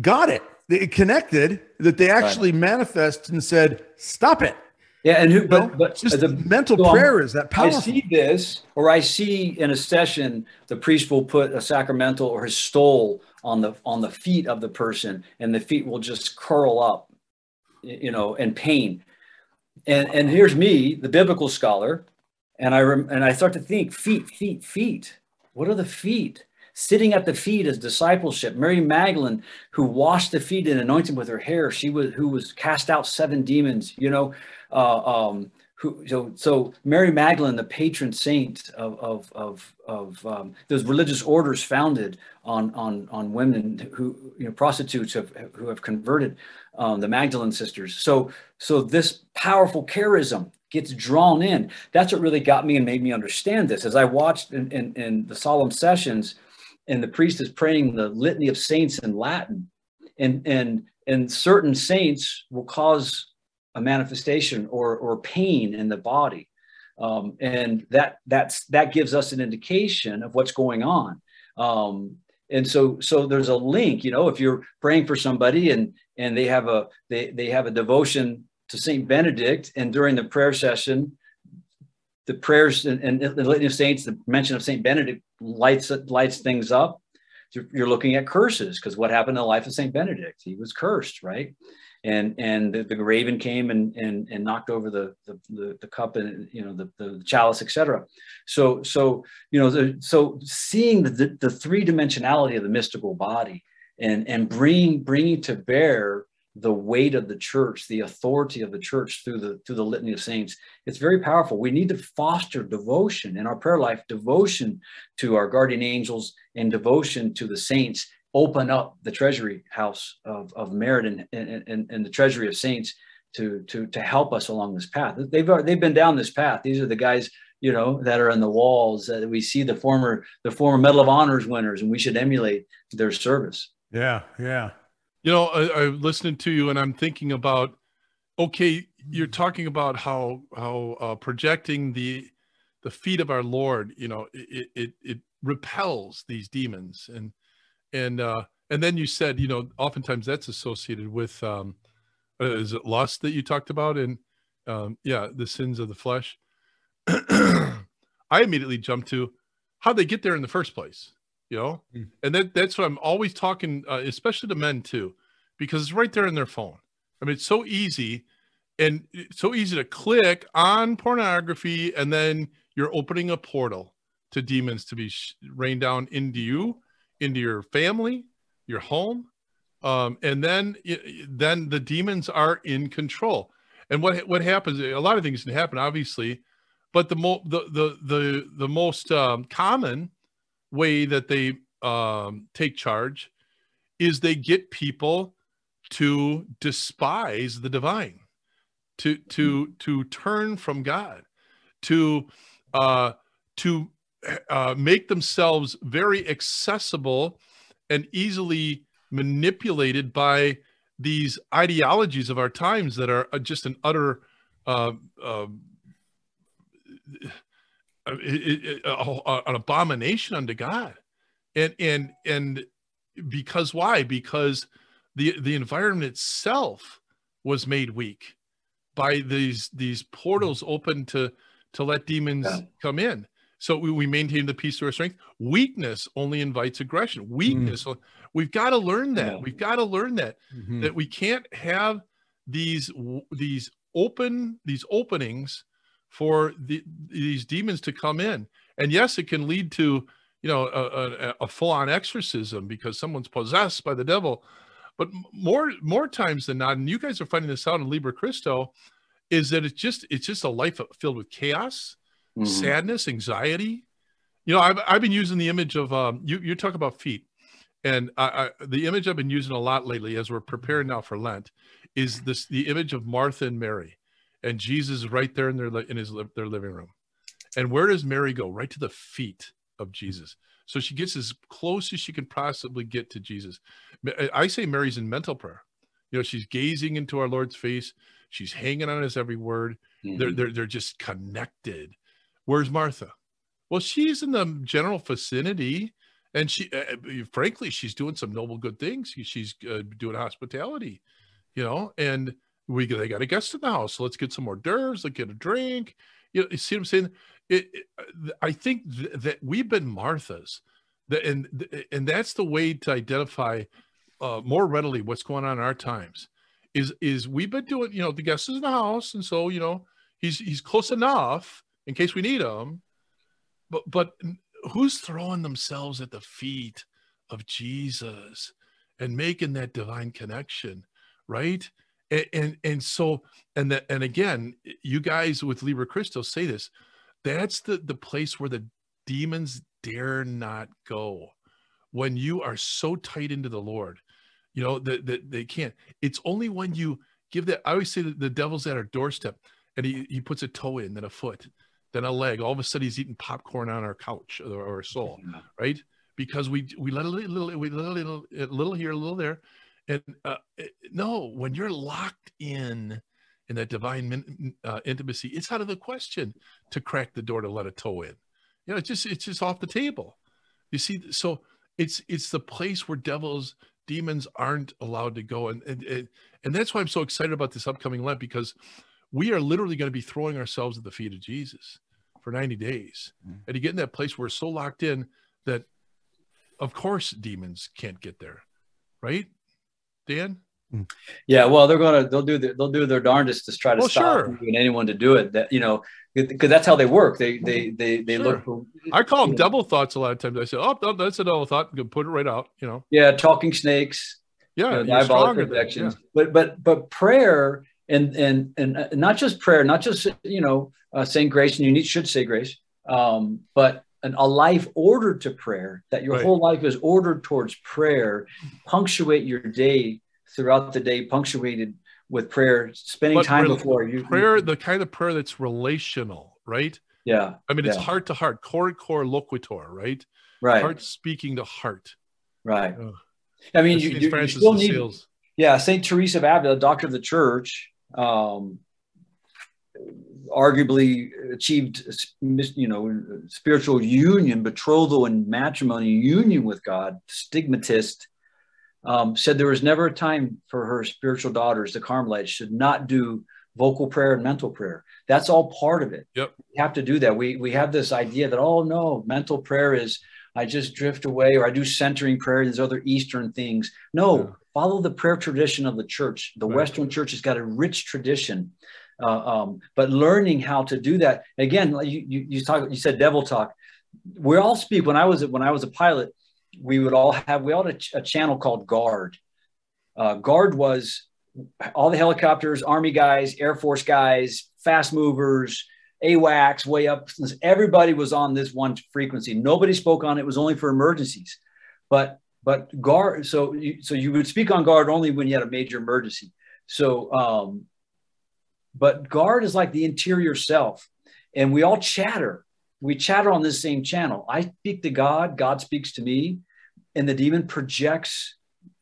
got it. It connected that they actually right. manifest and said, "Stop it." Yeah, and who? But, but just the mental so prayer is that powerful. I see this, or I see in a session, the priest will put a sacramental or his stole on the on the feet of the person, and the feet will just curl up, you know, in pain. And and here's me, the biblical scholar, and I rem, and I start to think, feet, feet, feet. What are the feet? sitting at the feet as discipleship. Mary Magdalene, who washed the feet and anointed with her hair, she was who was cast out seven demons. You know, uh, um, who so so Mary Magdalene, the patron saint of of of, of um, those religious orders founded on on on women who you know prostitutes have who have converted um, the Magdalene sisters. So so this powerful charism gets drawn in. That's what really got me and made me understand this. As I watched in, in, in the solemn sessions, and the priest is praying the litany of saints in Latin, and and and certain saints will cause a manifestation or or pain in the body, um, and that that's that gives us an indication of what's going on. Um, and so so there's a link, you know, if you're praying for somebody and and they have a they they have a devotion to Saint Benedict, and during the prayer session, the prayers and, the litany of saints, the mention of Saint Benedict lights lights things up. You're looking at curses because what happened in the life of Saint Benedict? He was cursed, right? And and the, the raven came and, and and knocked over the the, the, the cup and you know the, the chalice, etc. So so you know the, so seeing the, the three dimensionality of the mystical body and and bringing bringing to bear the weight of the church, the authority of the church through the through the litany of saints. It's very powerful. We need to foster devotion in our prayer life, devotion to our guardian angels, and devotion to the saints. Open up the treasury house of, of merit and, and, and, the treasury of saints to, to, to help us along this path. They've, they've been down this path. These are the guys you know that are in the walls that we see the former the former medal of honors winners and we should emulate their service yeah yeah. You know, I, I'm listening to you and I'm thinking about, okay, you're talking about how how uh, projecting the the feet of our Lord, you know, it it it repels these demons. And and uh and then you said, you know, oftentimes that's associated with um uh, is it lust that you talked about and um yeah, the sins of the flesh. [CLEARS THROAT] I immediately jumped to how they get there in the first place you know? Mm. and that that's what i'm always talking uh, especially to men too because it's right there in their phone. I mean it's so easy and it's so easy to click on pornography and then you're opening a portal to demons to be sh- rained down into you into your family your home um, and then then the demons are in control. And what what happens a lot of things can happen obviously but the mo- the the the, the most um, common way that they um, take charge is they get people to despise the divine, to to to turn from God, to uh, to uh, make themselves very accessible and easily manipulated by these ideologies of our times that are just an utter uh, uh, it, it, an abomination unto God. And and and because why? Because the the environment itself was made weak by these these portals open to to let demons yeah. come in. So we, we maintain the peace through our strength. Weakness only invites aggression. Weakness. Mm. We've got to learn that. Yeah. We've got to learn that mm-hmm. that we can't have these these open these openings for the, these demons to come in. And yes, it can lead to you know a, a, a full-on exorcism because someone's possessed by the devil. But more more times than not, and you guys are finding this out in Liber Christo, is that it's just it's just a life filled with chaos, mm-hmm. sadness, anxiety. You know, I've I've been using the image of um, you you talk about feet, and I, I, the image I've been using a lot lately as we're preparing now for Lent is this the image of Martha and Mary and Jesus right there in their in his their living room. And where does Mary go? Right to the feet of Jesus. So she gets as close as she can possibly get to Jesus. I say Mary's in mental prayer. You know, she's gazing into our Lord's face. She's hanging on his every word. Mm-hmm. They're, they're, they're just connected. Where's Martha? Well, she's in the general vicinity. And she, uh, frankly, she's doing some noble good things. She's uh, doing hospitality, you know, and we they got a guest in the house. So let's get some more d'oeuvres. Let's get a drink. You, know, you see what I'm saying? It, it, I think th- that we've been Marthas, that, and and that's the way to identify uh, more readily what's going on in our times. Is is we've been doing? You know, the guest is in the house, and so you know he's he's close enough in case we need him. But but who's throwing themselves at the feet of Jesus and making that divine connection, right? And and, and so and that and again you guys with Liber Christo say this that's the the place where the demons dare not go. When you are so tight into the lord you know that the, they can't. It's only when you give that i always say that the devil's at our doorstep and he, he puts a toe in then a foot then a leg. All of a sudden he's eating popcorn on our couch or our soul right? Because we we let a little we let a little a little here a little there and uh, eh, no, when you're locked in in that divine uh, intimacy, it's out of the question to crack the door to let a toe in. You know, it's just it's just off the table. You see, so it's it's the place where devils, demons aren't allowed to go, and and and that's why I'm so excited about this upcoming Lent because we are literally going to be throwing ourselves at the feet of Jesus for 90 days, mm-hmm. and to get in that place where we're so locked in that, of course, demons can't get there, right? Dan? Yeah, well, they're gonna they'll do they'll do their darndest to try to well, stop sure. anyone to do it. That you know, because that's how they work. They they they they sure. look. For, I call them double thoughts a lot of times. I say, oh, that's a double thought. Put it right out. You know. Yeah, talking snakes. Yeah, you know, diabolic projections. Yeah. But but but prayer and and and not just prayer, not just you know uh, saying grace, and you need should say grace, um, but an, a life ordered to prayer. That your right. whole life is ordered towards prayer. Punctuate your day throughout the day, punctuated with prayer, spending but time before you. Prayer, the kind of prayer that's relational, right? Yeah. I mean, it's yeah. heart to heart, cor cor loquitur, right? Right. Heart speaking to heart. Right. I mean, you, you, you, still need. Yeah, Saint Teresa of Avila, doctor of the church, um, arguably achieved, you know, spiritual union, betrothal, and matrimony union with God. Stigmatist um, said there was never a time for her spiritual daughters, the Carmelites, should not do vocal prayer and mental prayer. That's all part of it. Yep. We have to do that. We we have this idea that oh no, mental prayer is I just drift away or I do centering prayer. There's other Eastern things. No, yeah. follow the prayer tradition of the church. The right. Western church has got a rich tradition. Uh, um, but learning how to do that again, you, you, you talk, you said devil talk. We all speak. When I was when I was a pilot, we would all have we all had a, a channel called Guard. Uh, Guard was all the helicopters, Army guys, Air Force guys, fast movers, AWACS, way up. Everybody was on this one frequency. Nobody spoke on it. It was only for emergencies. But but guard. So you, so you would speak on guard only when you had a major emergency. So um, but guard is like the interior self, and we all chatter. We chatter on this same channel. I speak to God. God speaks to me, and the demon projects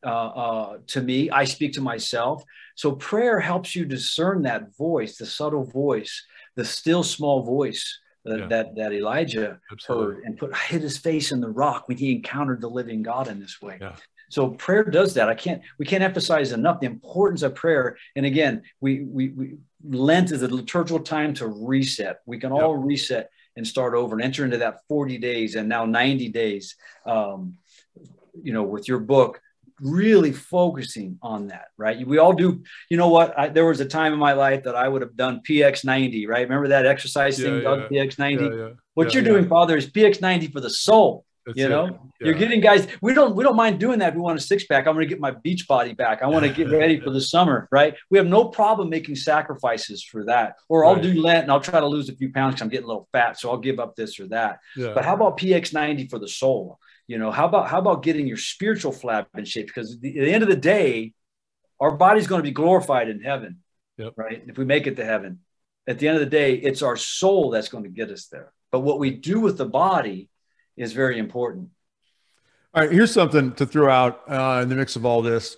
uh, uh, to me. I speak to myself. So prayer helps you discern that voice, the subtle voice, the still small voice that yeah. that, that, Elijah Absolutely. heard and put hid his face in the rock when he encountered the living God in this way. Yeah. So prayer does that. I can't we can't emphasize enough the importance of prayer. And again, we we, we Lent is a liturgical time to reset. We can all reset and start over and enter into that 40 days and now 90 days. Um, you know, with your book, really focusing on that, right? We all do. You know what? I, there was a time in my life that I would have done PX90, right? Remember that exercise yeah, thing, yeah. PX90? Yeah, what you're doing, Father, is PX90 for the soul. That's you know, yeah. you're getting guys. We don't we don't mind doing that. If we want a six pack. I'm going to get my beach body back. I want to get [LAUGHS] ready for the summer. Right? We have no problem making sacrifices for that. Or I'll right. do Lent and I'll try to lose a few pounds because I'm getting a little fat, so I'll give up this or that. Yeah. But how about PX90 for the soul? You know, how about how about getting your spiritual flap in shape? Because at the, at the end of the day, our body's going to be glorified in heaven, yep. right? If we make it to heaven, at the end of the day, it's our soul that's going to get us there. But what we do with the body is very important. All right, here's something to throw out uh, in the mix of all this.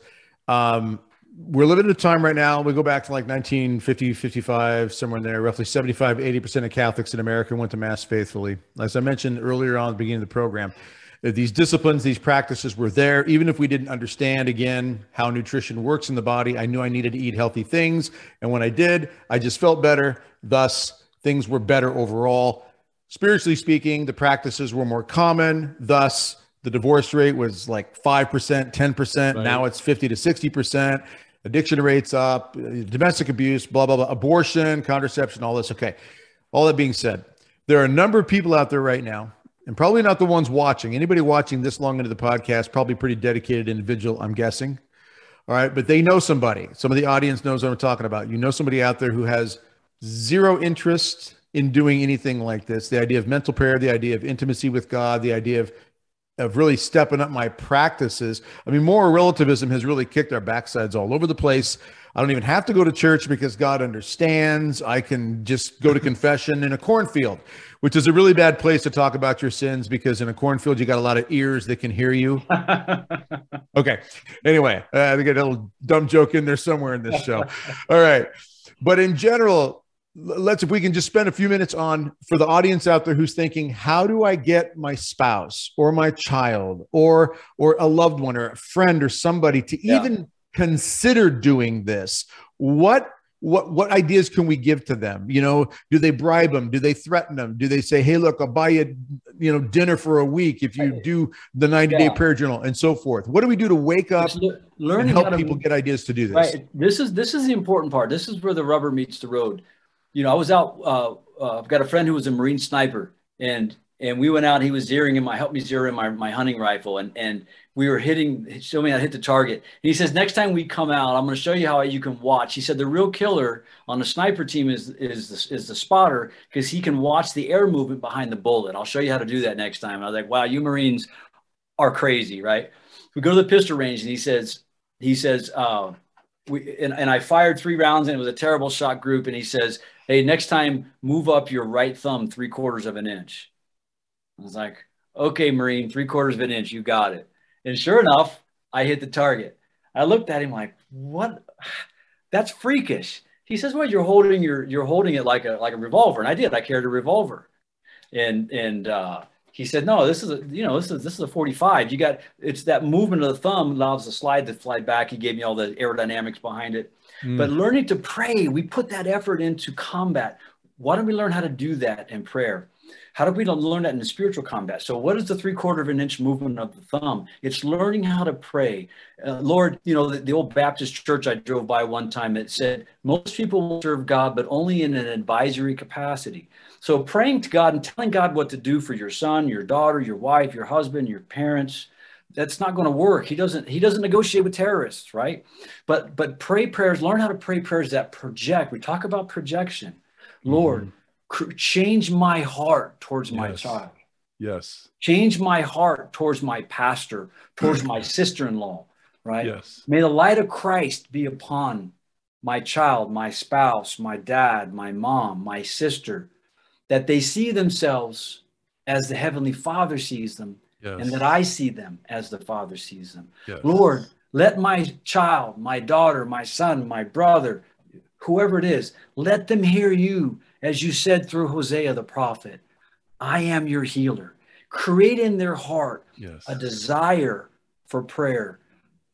Um, we're living in a time right now. We go back to like 1950, 55, somewhere in there. Roughly 75, 80% of Catholics in America went to Mass faithfully. As I mentioned earlier on the beginning of the program, these disciplines, these practices were there. Even if we didn't understand, again, how nutrition works in the body, I knew I needed to eat healthy things. And when I did, I just felt better. Thus, things were better overall. Spiritually speaking, the practices were more common. Thus, the divorce rate was like 5%, 10%. Right. Now it's 50 to 60%. Addiction rates up, domestic abuse, blah, blah, blah, abortion, contraception, all this. Okay. All that being said, there are a number of people out there right now and probably not the ones watching. Anybody watching this long into the podcast, probably pretty dedicated individual, I'm guessing. All right, but they know somebody. Some of the audience knows what I'm talking about. You know somebody out there who has zero interest in doing anything like this. The idea of mental prayer, the idea of intimacy with God, the idea of of really stepping up my practices. I mean, moral relativism has really kicked our backsides all over the place. I don't even have to go to church because God understands. I can just go to confession in a cornfield which is a really bad place to talk about your sins because in a cornfield you got a lot of ears that can hear you. [LAUGHS] okay. Anyway, uh, I got a little dumb joke in there somewhere in this show. All right. But in general, let's if we can just spend a few minutes on for the audience out there who's thinking how do i get my spouse or my child or or a loved one or a friend or somebody to yeah. even consider doing this? What what what ideas can we give to them? You know do they bribe them do they threaten them do they say hey look i'll buy you you know dinner for a week if you do the 90 day yeah. prayer journal and so forth? What do we do to wake up learn and help people get ideas to do this? Right. This is this is the important part. This is where the rubber meets the road you know i was out uh, uh, i've got a friend who was a marine sniper and and we went out. He was zeroing in my helped me zero in my my hunting rifle, and and we were hitting, showing me how to hit the target. And he says, next time we come out, I'm going to show you how you can watch. He said, the real killer on the sniper team is is the, is the spotter because he can watch the air movement behind the bullet. I'll show you how to do that next time. And I was like, wow, you Marines are crazy, right? We go to the pistol range, and he says, he says, uh, we and, and I fired three rounds, and it was a terrible shot group. And he says, hey, next time, move up your right thumb three quarters of an inch. I was like, okay, Marine, three quarters of an inch, you got it. And sure enough, I hit the target. I looked at him like, what? [SIGHS] That's freakish. He says, well, you're holding your, you're holding it like a, like a revolver. And I did, I carried a revolver. And, and, uh, he said, no, this is a, you know, this is, this is a 45. You got, it's that movement of the thumb allows the slide to fly back. He gave me all the aerodynamics behind it. Mm. But learning to pray, we put that effort into combat. Why don't we learn how to do that in prayer? How do we learn that in spiritual combat? So, what is the three quarter of an inch movement of the thumb? It's learning how to pray. Uh, Lord, you know, the, the, old Baptist church I drove by one time, it said, most people will serve God, but only in an advisory capacity. So, praying to God and telling God what to do for your son, your daughter, your wife, your husband, your parents, that's not going to work he doesn't he doesn't negotiate with terrorists right but but pray prayers learn how to pray prayers that project we talk about projection lord mm-hmm change my heart towards yes. my child. Yes. Change my heart towards my pastor, towards my [CLEARS THROAT] sister in law, right? Yes. May the light of Christ be upon my child, my spouse, my dad, my mom, my sister, that they see themselves as the Heavenly Father sees them, yes. and that I see them as the Father sees them. Yes. Lord, let my child, my daughter, my son, my brother, whoever it is, let them hear you as you said through Hosea the prophet, I am your healer. Create in their heart yes. a desire for prayer.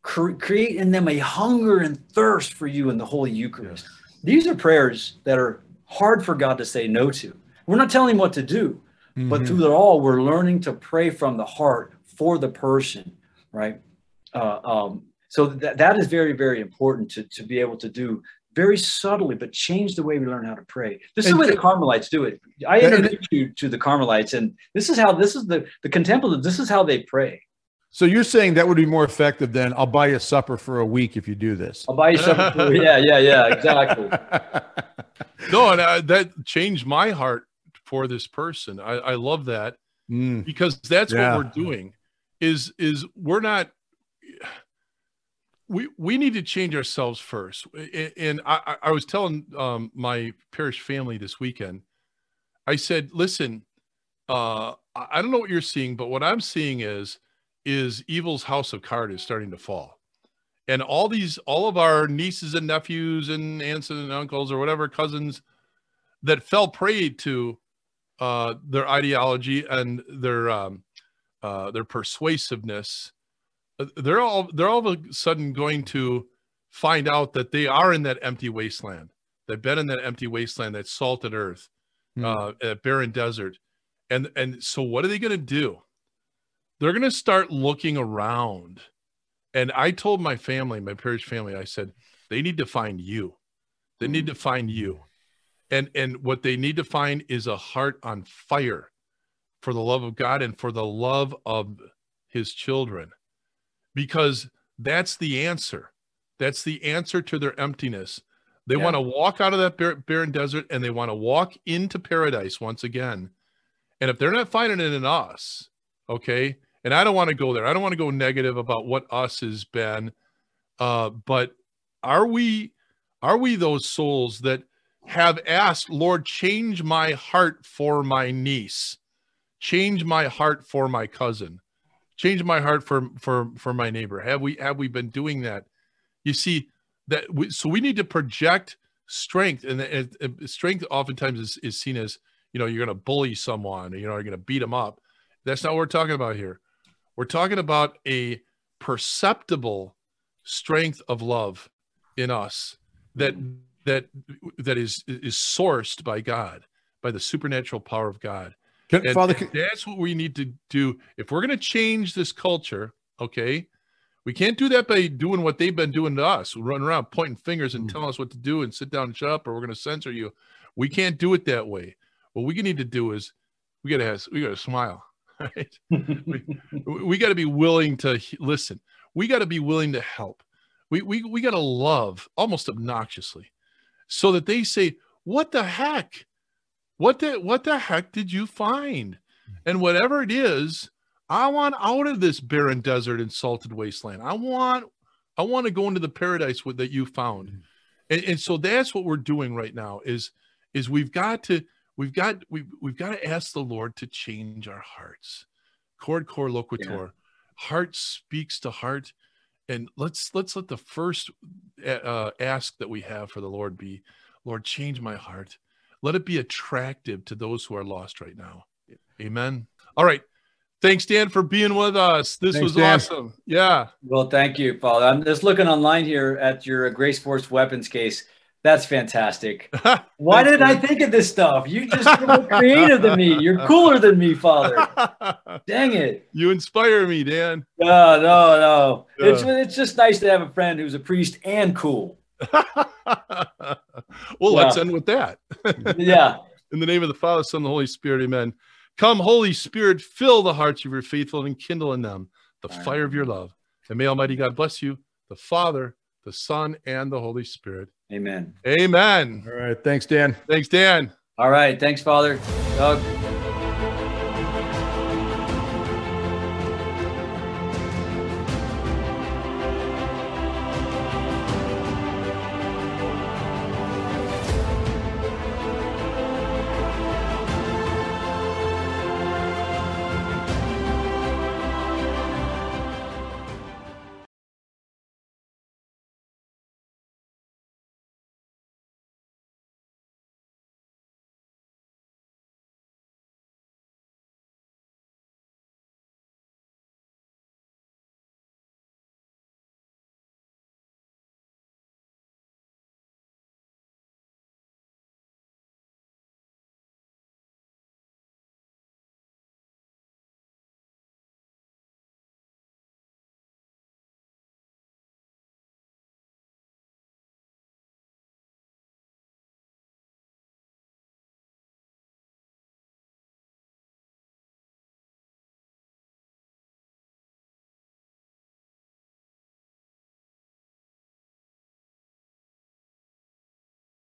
Cre- create in them a hunger and thirst for you in the Holy Eucharist. These are prayers that are hard for God to say no to. We're not telling him what to do, mm-hmm. but through it all, we're learning to pray from the heart for the person, right? Uh, um, so that, that is very, very important to, to be able to do very subtly, but change the way we learn how to pray. This is and, the way the Carmelites do it. I introduced you to the Carmelites, and this is how this is the the contemplative. This is how they pray. So you're saying that would be more effective than I'll buy you a supper for a week if you do this. I'll buy you supper. For, yeah, yeah, yeah, exactly. [LAUGHS] no, and I, that changed my heart for this person. I, I love that mm. because that's yeah. what we're doing. Is is we're not we we need to change ourselves first. And I, I was telling um, my parish family this weekend. I said, "Listen, uh, I don't know what you're seeing, but what I'm seeing is is evil's house of cards is starting to fall, and all these all of our nieces and nephews and aunts and uncles or whatever cousins that fell prey to uh, their ideology and their um, uh, their persuasiveness." Uh, they're all they're all of a sudden going to find out that they are in that empty wasteland. They've been in that empty wasteland, that salted earth, mm. uh, that barren desert, and and so what are they going to do? They're going to start looking around. And I told my family, my parish family, I said they need to find you. They need to find you. And and what they need to find is a heart on fire for the love of God and for the love of his children because that's the answer. That's the answer to their emptiness. They yeah. want to walk out of that barren desert and they want to walk into paradise once again. And if they're not finding it in us, okay, and I don't want to go there. I don't want to go negative about what us has been. Uh, but are we are we those souls that have asked, Lord, change my heart for my niece, change my heart for my cousin, change my heart for for for my neighbor. Have we have we been doing that? You see that we, so we need to project strength and, and, and strength oftentimes is, is seen as you know you're going to bully someone you know you're going to beat them up. That's not what we're talking about here. We're talking about a perceptible strength of love in us that that that is is sourced by god by the supernatural power of god can, and, Father, and that's what we need to do. If we're going to change this culture, okay, we can't do that by doing what they've been doing to us, running around pointing fingers and mm. telling us what to do and sit down and shut up, or we're going to censor you. We can't do it that way. What we need to do is we gotta have, we gotta smile. [LAUGHS] Right? we, [LAUGHS] we got to be willing to listen. We got to be willing to help. We we we got to love almost obnoxiously, so that they say, "What the heck? What the what the heck did you find?" And whatever it is, I want out of this barren desert and salted wasteland. I want I want to go into the paradise with, that you found. Mm-hmm. And, and so that's what we're doing right now is is we've got to we've got we've, we've got to ask the lord to change our hearts Cor cor loquitur yeah. heart speaks to heart and let's let's let the first uh, ask that we have for the lord be lord change my heart. Let it be attractive to those who are lost right now. Amen. All right. Thanks dan for being with us. This thanks, was Dan. awesome. Yeah. Well thank you father. I'm just looking online here at your grace force weapons case that's fantastic. [LAUGHS] Why did I think of this stuff? You just more creative than me. You're cooler than me, Father. [LAUGHS] Dang it. You inspire me, Dan. No, no, no. Yeah. It's it's just nice to have a friend who's a priest and cool. [LAUGHS] well, yeah. let's end with that. yeah. In the name of the Father, Son, and the Holy Spirit, amen. Come, Holy Spirit, fill the hearts of your faithful and kindle in them the All fire right. of your love. And may Almighty God bless you, the Father, the Son, and the Holy Spirit. Amen. Amen. All right. Thanks, Dan. Thanks, Dan. All right. Thanks, Father. Doug.